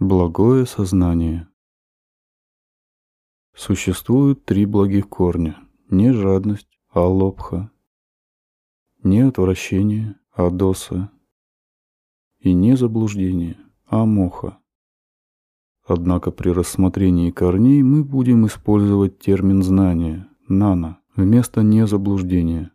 Благое сознание. Существуют три благих корня. Не жадность, а лобха. Не отвращение, а доса. И не заблуждение, а моха. Однако при рассмотрении корней мы будем использовать термин знания, нана, вместо незаблуждения.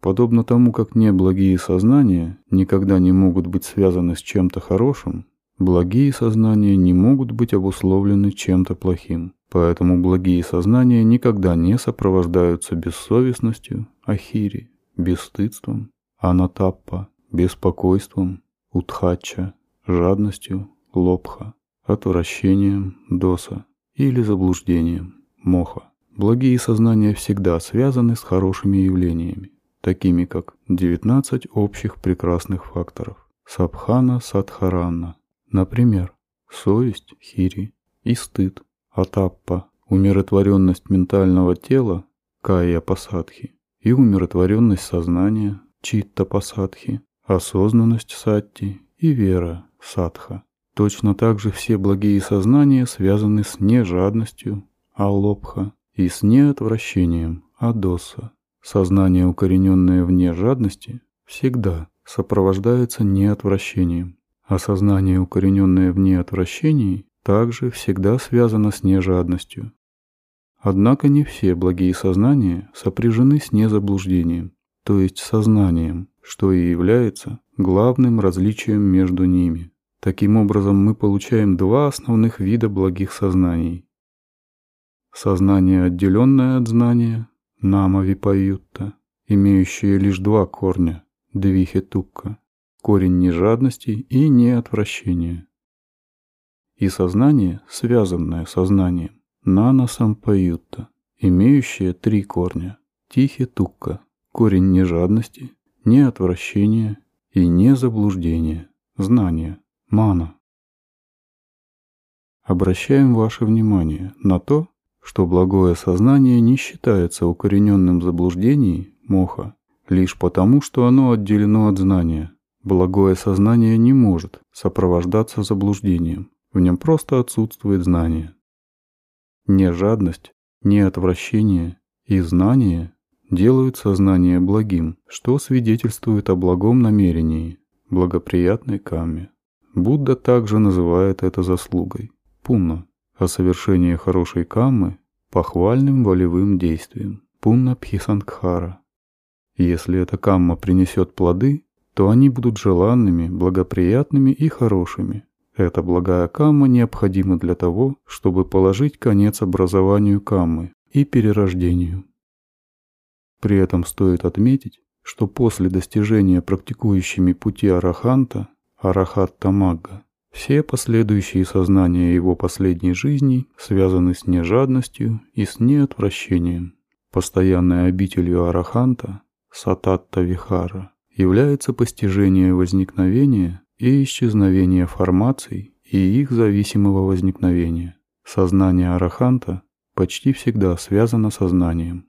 Подобно тому, как неблагие сознания никогда не могут быть связаны с чем-то хорошим, благие сознания не могут быть обусловлены чем-то плохим. Поэтому благие сознания никогда не сопровождаются бессовестностью, ахири, бесстыдством, анатаппа, беспокойством, утхача, жадностью, лобха, отвращением, доса или заблуждением, моха. Благие сознания всегда связаны с хорошими явлениями, такими как 19 общих прекрасных факторов, сабхана садхаранна, например, совесть, хири и стыд, атаппа, умиротворенность ментального тела, кая пасадхи, и умиротворенность сознания, читта пасадхи, осознанность сатти и вера, садха. Точно так же все благие сознания связаны с нежадностью, алобха, и с неотвращением, адоса. Сознание, укорененное вне жадности, всегда сопровождается неотвращением, а сознание, укорененное вне отвращений, также всегда связано с нежадностью. Однако не все благие сознания сопряжены с незаблуждением, то есть сознанием, что и является главным различием между ними. Таким образом, мы получаем два основных вида благих сознаний. Сознание, отделенное от знания, нама випаютта, имеющее лишь два корня, двихетукка, корень нежадности и неотвращения. И сознание, связанное сознанием, нана сампаютта, имеющее три корня, тихи-тукка, корень нежадности, неотвращения и незаблуждения, знания, мана. Обращаем ваше внимание на то, что благое сознание не считается укорененным в заблуждении, моха, лишь потому, что оно отделено от знания. Благое сознание не может сопровождаться заблуждением, в нем просто отсутствует знание. Не жадность, не отвращение и знание делают сознание благим, что свидетельствует о благом намерении, благоприятной камме. Будда также называет это заслугой – пунна о совершении хорошей каммы похвальным волевым действием пунна пхисангхара. Если эта камма принесет плоды, то они будут желанными, благоприятными и хорошими. Эта благая камма необходима для того, чтобы положить конец образованию каммы и перерождению. При этом стоит отметить, что после достижения практикующими пути араханта, арахат тамагга, все последующие сознания его последней жизни связаны с нежадностью и с неотвращением. Постоянной обителью араханта, сататта вихара, является постижение возникновения и исчезновения формаций и их зависимого возникновения. Сознание араханта почти всегда связано со знанием.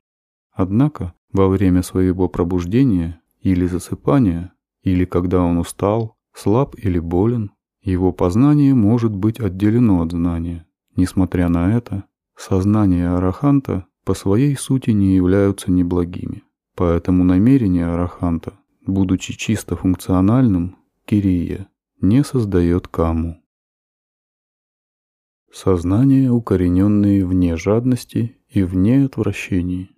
Однако во время своего пробуждения или засыпания, или когда он устал, слаб или болен, его познание может быть отделено от знания. Несмотря на это, сознание араханта по своей сути не являются неблагими. Поэтому намерение араханта, будучи чисто функциональным, кирия, не создает каму. Сознание, укорененное вне жадности и вне отвращений.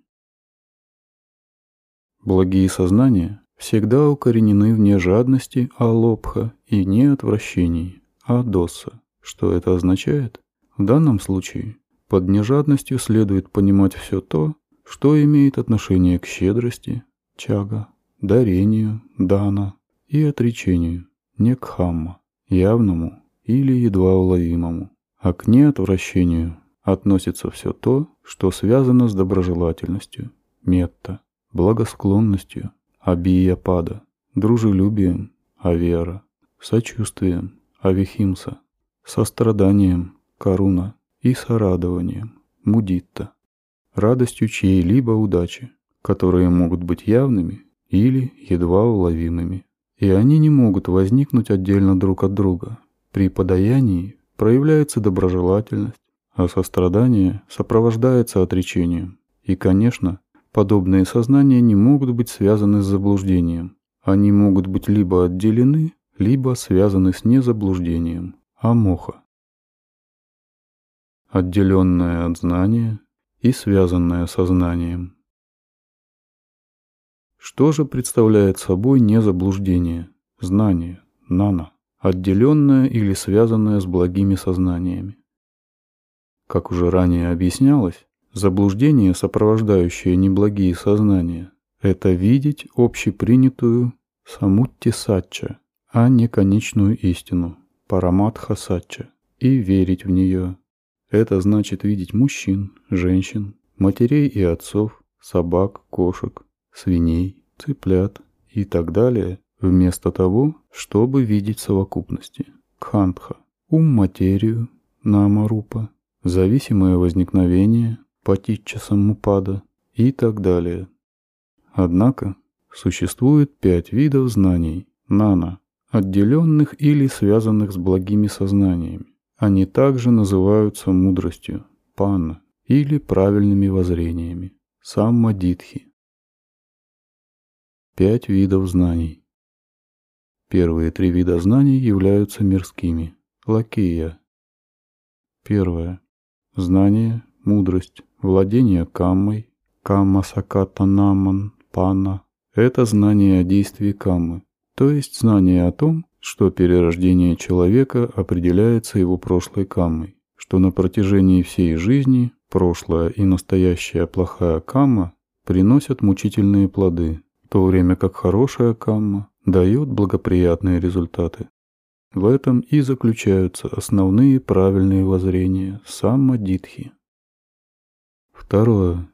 Благие сознания всегда укоренены вне жадности алобха и не отвращений, а доса. Что это означает? В данном случае под нежадностью следует понимать все то, что имеет отношение к щедрости, чага, дарению, дана и отречению, не к хамма, явному или едва уловимому, а к неотвращению относится все то, что связано с доброжелательностью, метта, благосклонностью, Абия-пада, дружелюбием, авера, сочувствием, авихимса, состраданием, каруна и сорадованием, мудитта, радостью чьей-либо удачи, которые могут быть явными или едва уловимыми. И они не могут возникнуть отдельно друг от друга. При подаянии проявляется доброжелательность, а сострадание сопровождается отречением. И, конечно, подобные сознания не могут быть связаны с заблуждением. Они могут быть либо отделены, либо связаны с незаблуждением, амоха. Отделенное от знания и связанное со знанием. Что же представляет собой незаблуждение, знание, нана, отделенное или связанное с благими сознаниями? Как уже ранее объяснялось, заблуждение, сопровождающее неблагие сознания, это видеть общепринятую самутти сатча, а не конечную истину, параматха сатча, и верить в нее. Это значит видеть мужчин, женщин, матерей и отцов, собак, кошек, свиней, цыплят и так далее, вместо того, чтобы видеть совокупности. Кхантха – ум-материю, намарупа, зависимое возникновение, патича самупада и так далее. Однако существует пять видов знаний нана, отделенных или связанных с благими сознаниями. Они также называются мудростью панна или правильными воззрениями саммадитхи. Пять видов знаний. Первые три вида знаний являются мирскими. Лакия. Первое. Знание, мудрость, владение каммой, камма саката наман, пана – это знание о действии каммы, то есть знание о том, что перерождение человека определяется его прошлой каммой, что на протяжении всей жизни прошлая и настоящая плохая камма приносят мучительные плоды, то время как хорошая камма дает благоприятные результаты. В этом и заключаются основные правильные воззрения саммадитхи. Второе.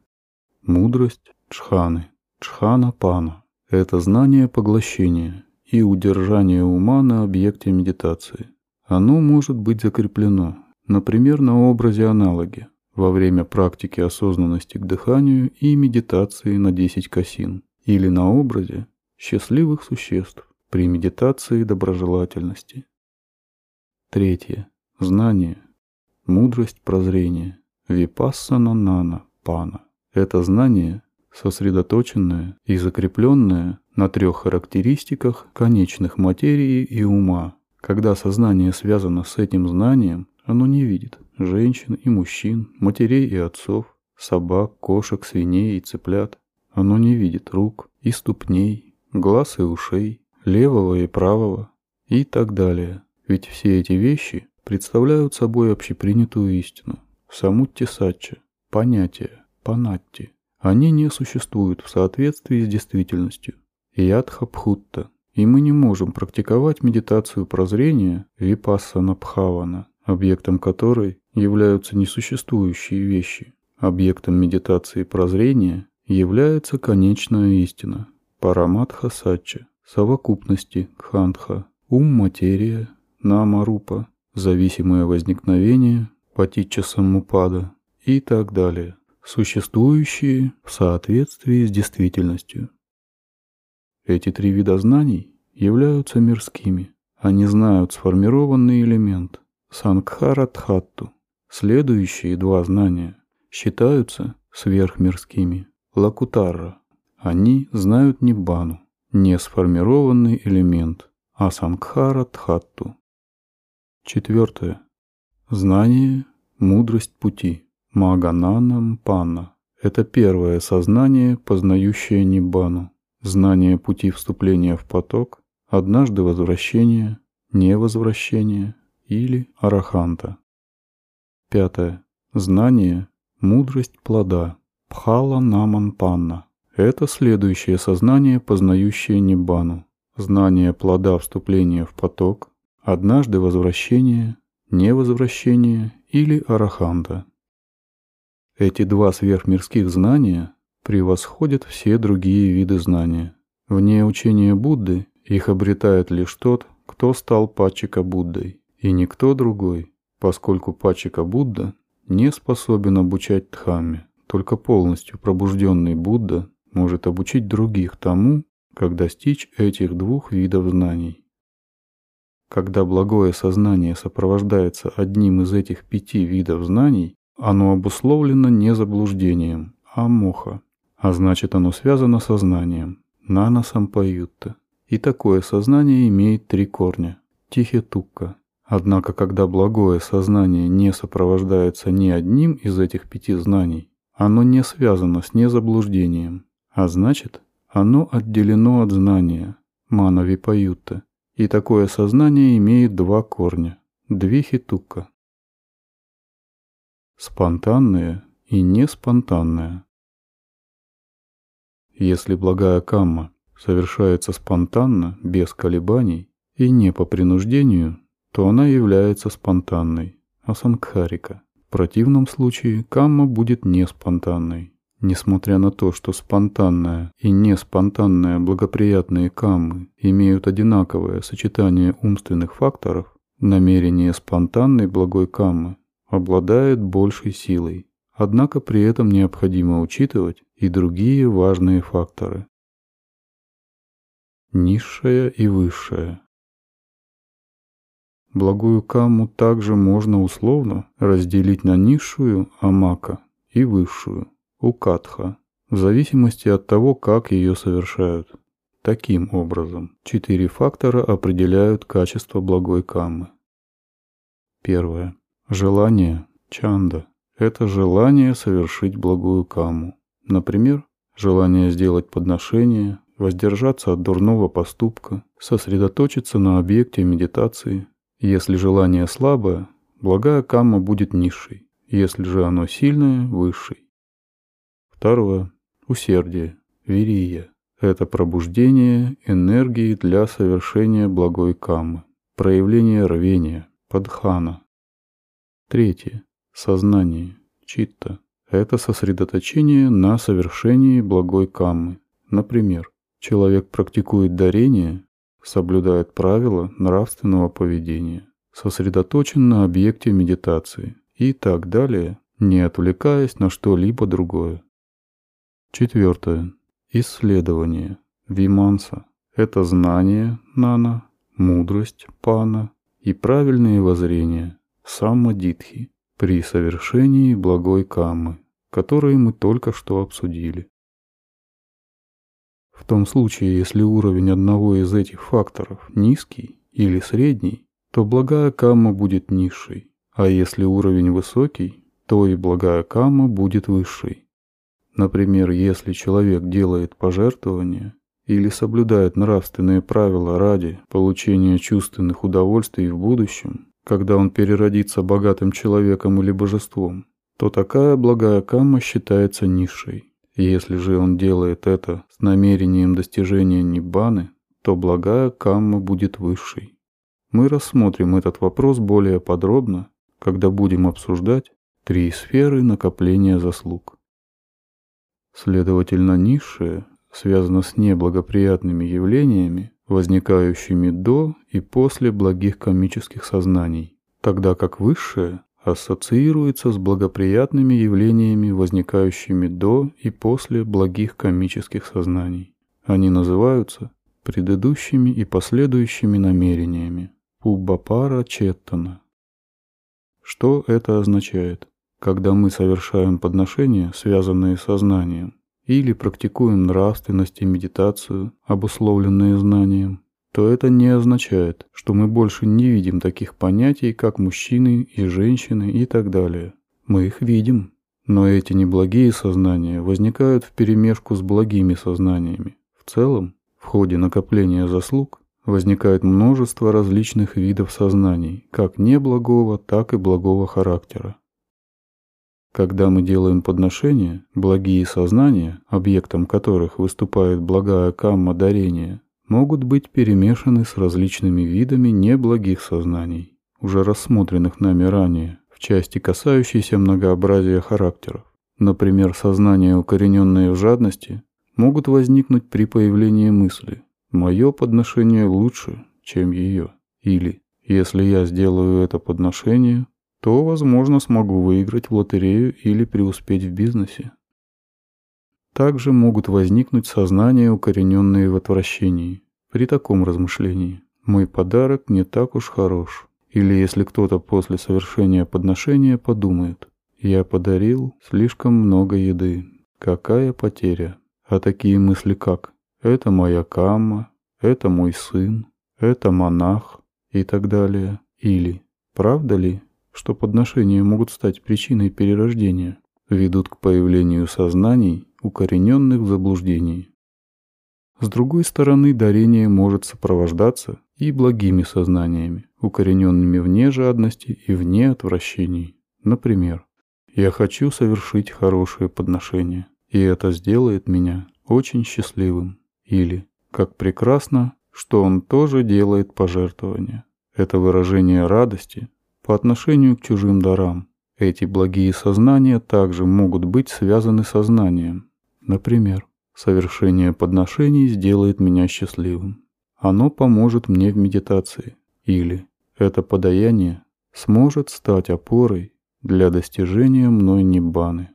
Мудрость Чханы. Чхана-пана. Это знание поглощения и удержание ума на объекте медитации. Оно может быть закреплено, например, на образе аналоги во время практики осознанности к дыханию и медитации на 10 косин, или на образе счастливых существ при медитации доброжелательности. Третье. Знание. Мудрость прозрения. Випассана нана пана. Это знание, сосредоточенное и закрепленное на трех характеристиках конечных материи и ума. Когда сознание связано с этим знанием, оно не видит женщин и мужчин, матерей и отцов, собак, кошек, свиней и цыплят. Оно не видит рук и ступней, глаз и ушей, левого и правого и так далее. Ведь все эти вещи представляют собой общепринятую истину, самутти сачча, понятие, панатти. Они не существуют в соответствии с действительностью. Ядха Пхутта. И мы не можем практиковать медитацию прозрения випассана бхавана, объектом которой являются несуществующие вещи. Объектом медитации прозрения является конечная истина, параматха сачча, совокупности кхантха, ум-материя, нама-рупа, зависимое возникновение, патича самупада и так далее, существующие в соответствии с действительностью. Эти три вида знаний являются мирскими. Они знают сформированный элемент Сангхара-Дхатту. Следующие два знания считаются сверхмирскими Лакутарра. Они знают Ниббану, не сформированный элемент Асангхара-Дхатту. Четвертое. Знание, мудрость пути. Магананам Панна. Это первое сознание, познающее Ниббану. Знание пути вступления в поток, однажды возвращение, невозвращение или араханта. Пятое. Знание, мудрость плода. Пхала Наман Панна. Это следующее сознание, познающее Ниббану. Знание плода вступления в поток, однажды возвращение, невозвращение или араханта. Эти два сверхмирских знания превосходят все другие виды знания. Вне учения Будды их обретает лишь тот, кто стал Пачика Буддой, и никто другой, поскольку Пачика Будда не способен обучать Дхамме. Только полностью пробужденный Будда может обучить других тому, как достичь этих двух видов знаний. когда благое сознание сопровождается одним из этих пяти видов знаний, оно обусловлено не заблуждением, а моха, а значит оно связано со знанием, наносом паютта. И такое сознание имеет три корня – тихетукка. Однако, когда благое сознание не сопровождается ни одним из этих пяти знаний, оно не связано с незаблуждением, а значит, оно отделено от знания, мана паютта. И такое сознание имеет два корня – двихитука. Спонтанное и неспонтанное. Если благая камма совершается спонтанно, без колебаний и не по принуждению, то она является спонтанной, асангхарика. Противном случае камма будет неспонтанной. Несмотря на то, что спонтанная и неспонтанная благоприятные каммы имеют одинаковое сочетание умственных факторов, намерение спонтанной благой каммы обладает большей силой. Однако при этом необходимо учитывать и другие важные факторы. Низшая и высшая. Благую камму также можно условно разделить на низшую амака и высшую укатха, в зависимости от того, как ее совершают. Таким образом, четыре фактора определяют качество благой каммы. Первое. Желание чанда – это желание совершить благую камму. Например, желание сделать подношение, воздержаться от дурного поступка, сосредоточиться на объекте медитации. Если желание слабое, благая камма будет низшей, если же оно сильное – высшей. Второе. Усердие. Вирия. Это пробуждение энергии для совершения благой каммы. Проявление рвения. Падхана. Третье. Сознание. Читта. Это сосредоточение на совершении благой каммы. Например, человек практикует дарение, соблюдает правила нравственного поведения, сосредоточен на объекте медитации и так далее, не отвлекаясь на что-либо другое. Четвертое. Исследование. Виманса. Это знание, нана, мудрость, пана и правильные воззрения, саммадитхи, при совершении благой каммы, которые мы только что обсудили. В том случае, если уровень одного из этих факторов низкий или средний, то благая камма будет низшей, а если уровень высокий, то и благая камма будет высшей. Например, если человек делает пожертвования или соблюдает нравственные правила ради получения чувственных удовольствий в будущем, когда он переродится богатым человеком или божеством, то такая благая камма считается низшей. Если же он делает это с намерением достижения ниббаны, то благая камма будет высшей. Мы рассмотрим этот вопрос более подробно, когда будем обсуждать три сферы накопления заслуг. Следовательно, низшее связано с неблагоприятными явлениями, возникающими до и после благих комических сознаний, тогда как высшее ассоциируется с благоприятными явлениями, возникающими до и после благих комических сознаний. Они называются предыдущими и последующими намерениями Пуббапара Четтана. Что это означает? когда мы совершаем подношения, связанные с сознанием, или практикуем нравственность и медитацию, обусловленные знанием, то это не означает, что мы больше не видим таких понятий, как мужчины и женщины и так далее. Мы их видим. Но эти неблагие сознания возникают вперемешку с благими сознаниями. В целом, в ходе накопления заслуг возникает множество различных видов сознаний, как неблагого, так и благого характера. Когда мы делаем подношения, благие сознания, объектом которых выступает благая камма дарения, могут быть перемешаны с различными видами неблагих сознаний, уже рассмотренных нами ранее, в части касающейся многообразия характеров. Например, сознания, укорененные в жадности, могут возникнуть при появлении мысли «моё подношение лучше, чем ее» или «если я сделаю это подношение, то, возможно, смогу выиграть в лотерею или преуспеть в бизнесе. Также могут возникнуть сознания, укорененные в отвращении, при таком размышлении. мой подарок не так уж хорош. Или если кто-то после совершения подношения подумает, я подарил слишком много еды. Какая потеря? А такие мысли как «это моя камма», «это мой сын», «это монах» и так далее. Или «правда ли, что подношения могут стать причиной перерождения?» ведут к появлению сознаний, укорененных в заблуждении. С другой стороны, дарение может сопровождаться и благими сознаниями, укорененными вне жадности и вне отвращений. Например, «Я хочу совершить хорошее подношение, и это сделает меня очень счастливым». Или «Как прекрасно, что он тоже делает пожертвования». Это выражение радости по отношению к чужим дарам. Эти благие сознания также могут быть связаны со знанием. Например, Совершение подношений сделает меня счастливым. Оно поможет мне в медитации. Или это подаяние сможет стать опорой для достижения мной ниббаны.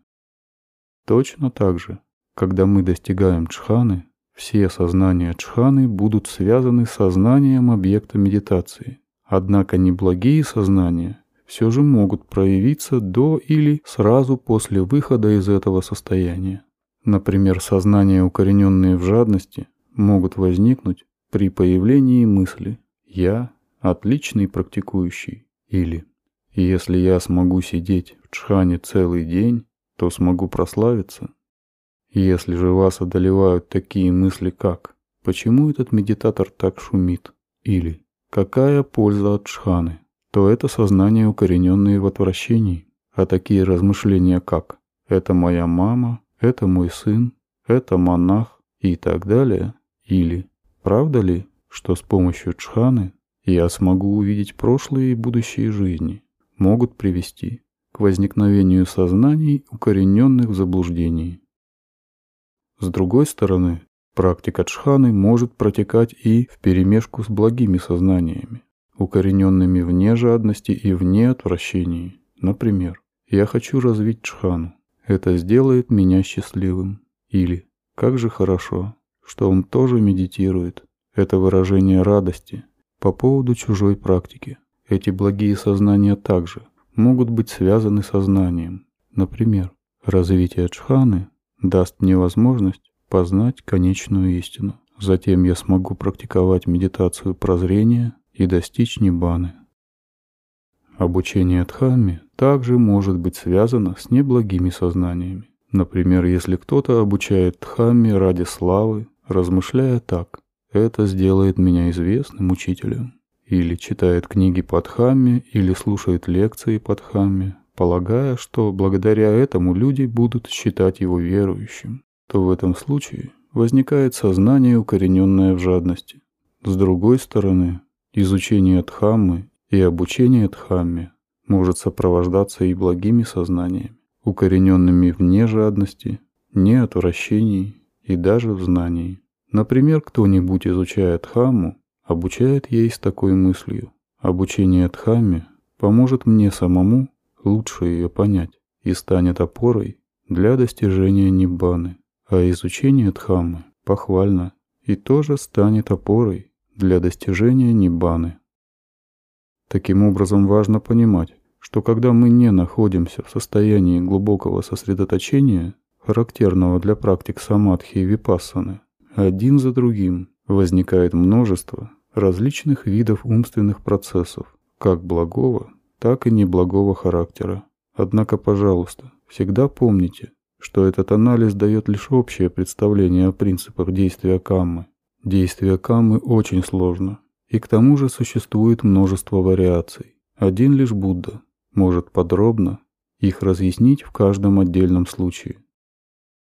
Точно так же, когда мы достигаем чханы, все сознания чханы будут связаны с сознанием объекта медитации. Однако неблагие сознания все же могут проявиться до или сразу после выхода из этого состояния. Например, сознания, укорененные в жадности, могут возникнуть при появлении мысли «я отличный практикующий» или «если я смогу сидеть в чхане целый день, то смогу прославиться». Если же вас одолевают такие мысли, как «почему этот медитатор так шумит?» или «какая польза от чханы?», то это сознание, укорененное в отвращении, а такие размышления, как «это моя мама», это мой сын, это монах и так далее, или правда ли, что с помощью чханы я смогу увидеть прошлые и будущие жизни, могут привести к возникновению сознаний, укорененных в заблуждении. С другой стороны, практика чханы может протекать и вперемешку с благими сознаниями, укорененными вне жадности и вне отвращений. Например, я хочу развить чхану, это сделает меня счастливым. Или как же хорошо, что он тоже медитирует. Это выражение радости по поводу чужой практики. Эти благие сознания также могут быть связаны со знанием. Например, развитие джханы даст мне возможность познать конечную истину. Затем я смогу практиковать медитацию прозрения и достичь ниббаны. Обучение Дхамме также может быть связано с неблагими сознаниями. Например, если кто-то обучает Дхамме ради славы, размышляя так «это сделает меня известным учителем», или читает книги по Дхамме, или слушает лекции по Дхамме, полагая, что благодаря этому люди будут считать его верующим, то в этом случае возникает сознание, укорененное в жадности. С другой стороны, изучение Дхаммы и обучение Дхамме может сопровождаться и благими сознаниями, укорененными в нежадности, неотвращении и даже в знании. Например, кто-нибудь, изучая Дхамму, обучает ей с такой мыслью. Обучение Дхамме поможет мне самому лучше ее понять и станет опорой для достижения Ниббаны. А изучение Дхаммы похвально и тоже станет опорой для достижения Ниббаны. Таким образом, важно понимать, что когда мы не находимся в состоянии глубокого сосредоточения, характерного для практик самадхи и випассаны, один за другим возникает множество различных видов умственных процессов, как благого, так и неблагого характера. Однако, пожалуйста, всегда помните, что этот анализ дает лишь общее представление о принципах действия каммы. Действие каммы очень сложно, и к тому же существует множество вариаций. Один лишь Будда может подробно их разъяснить в каждом отдельном случае.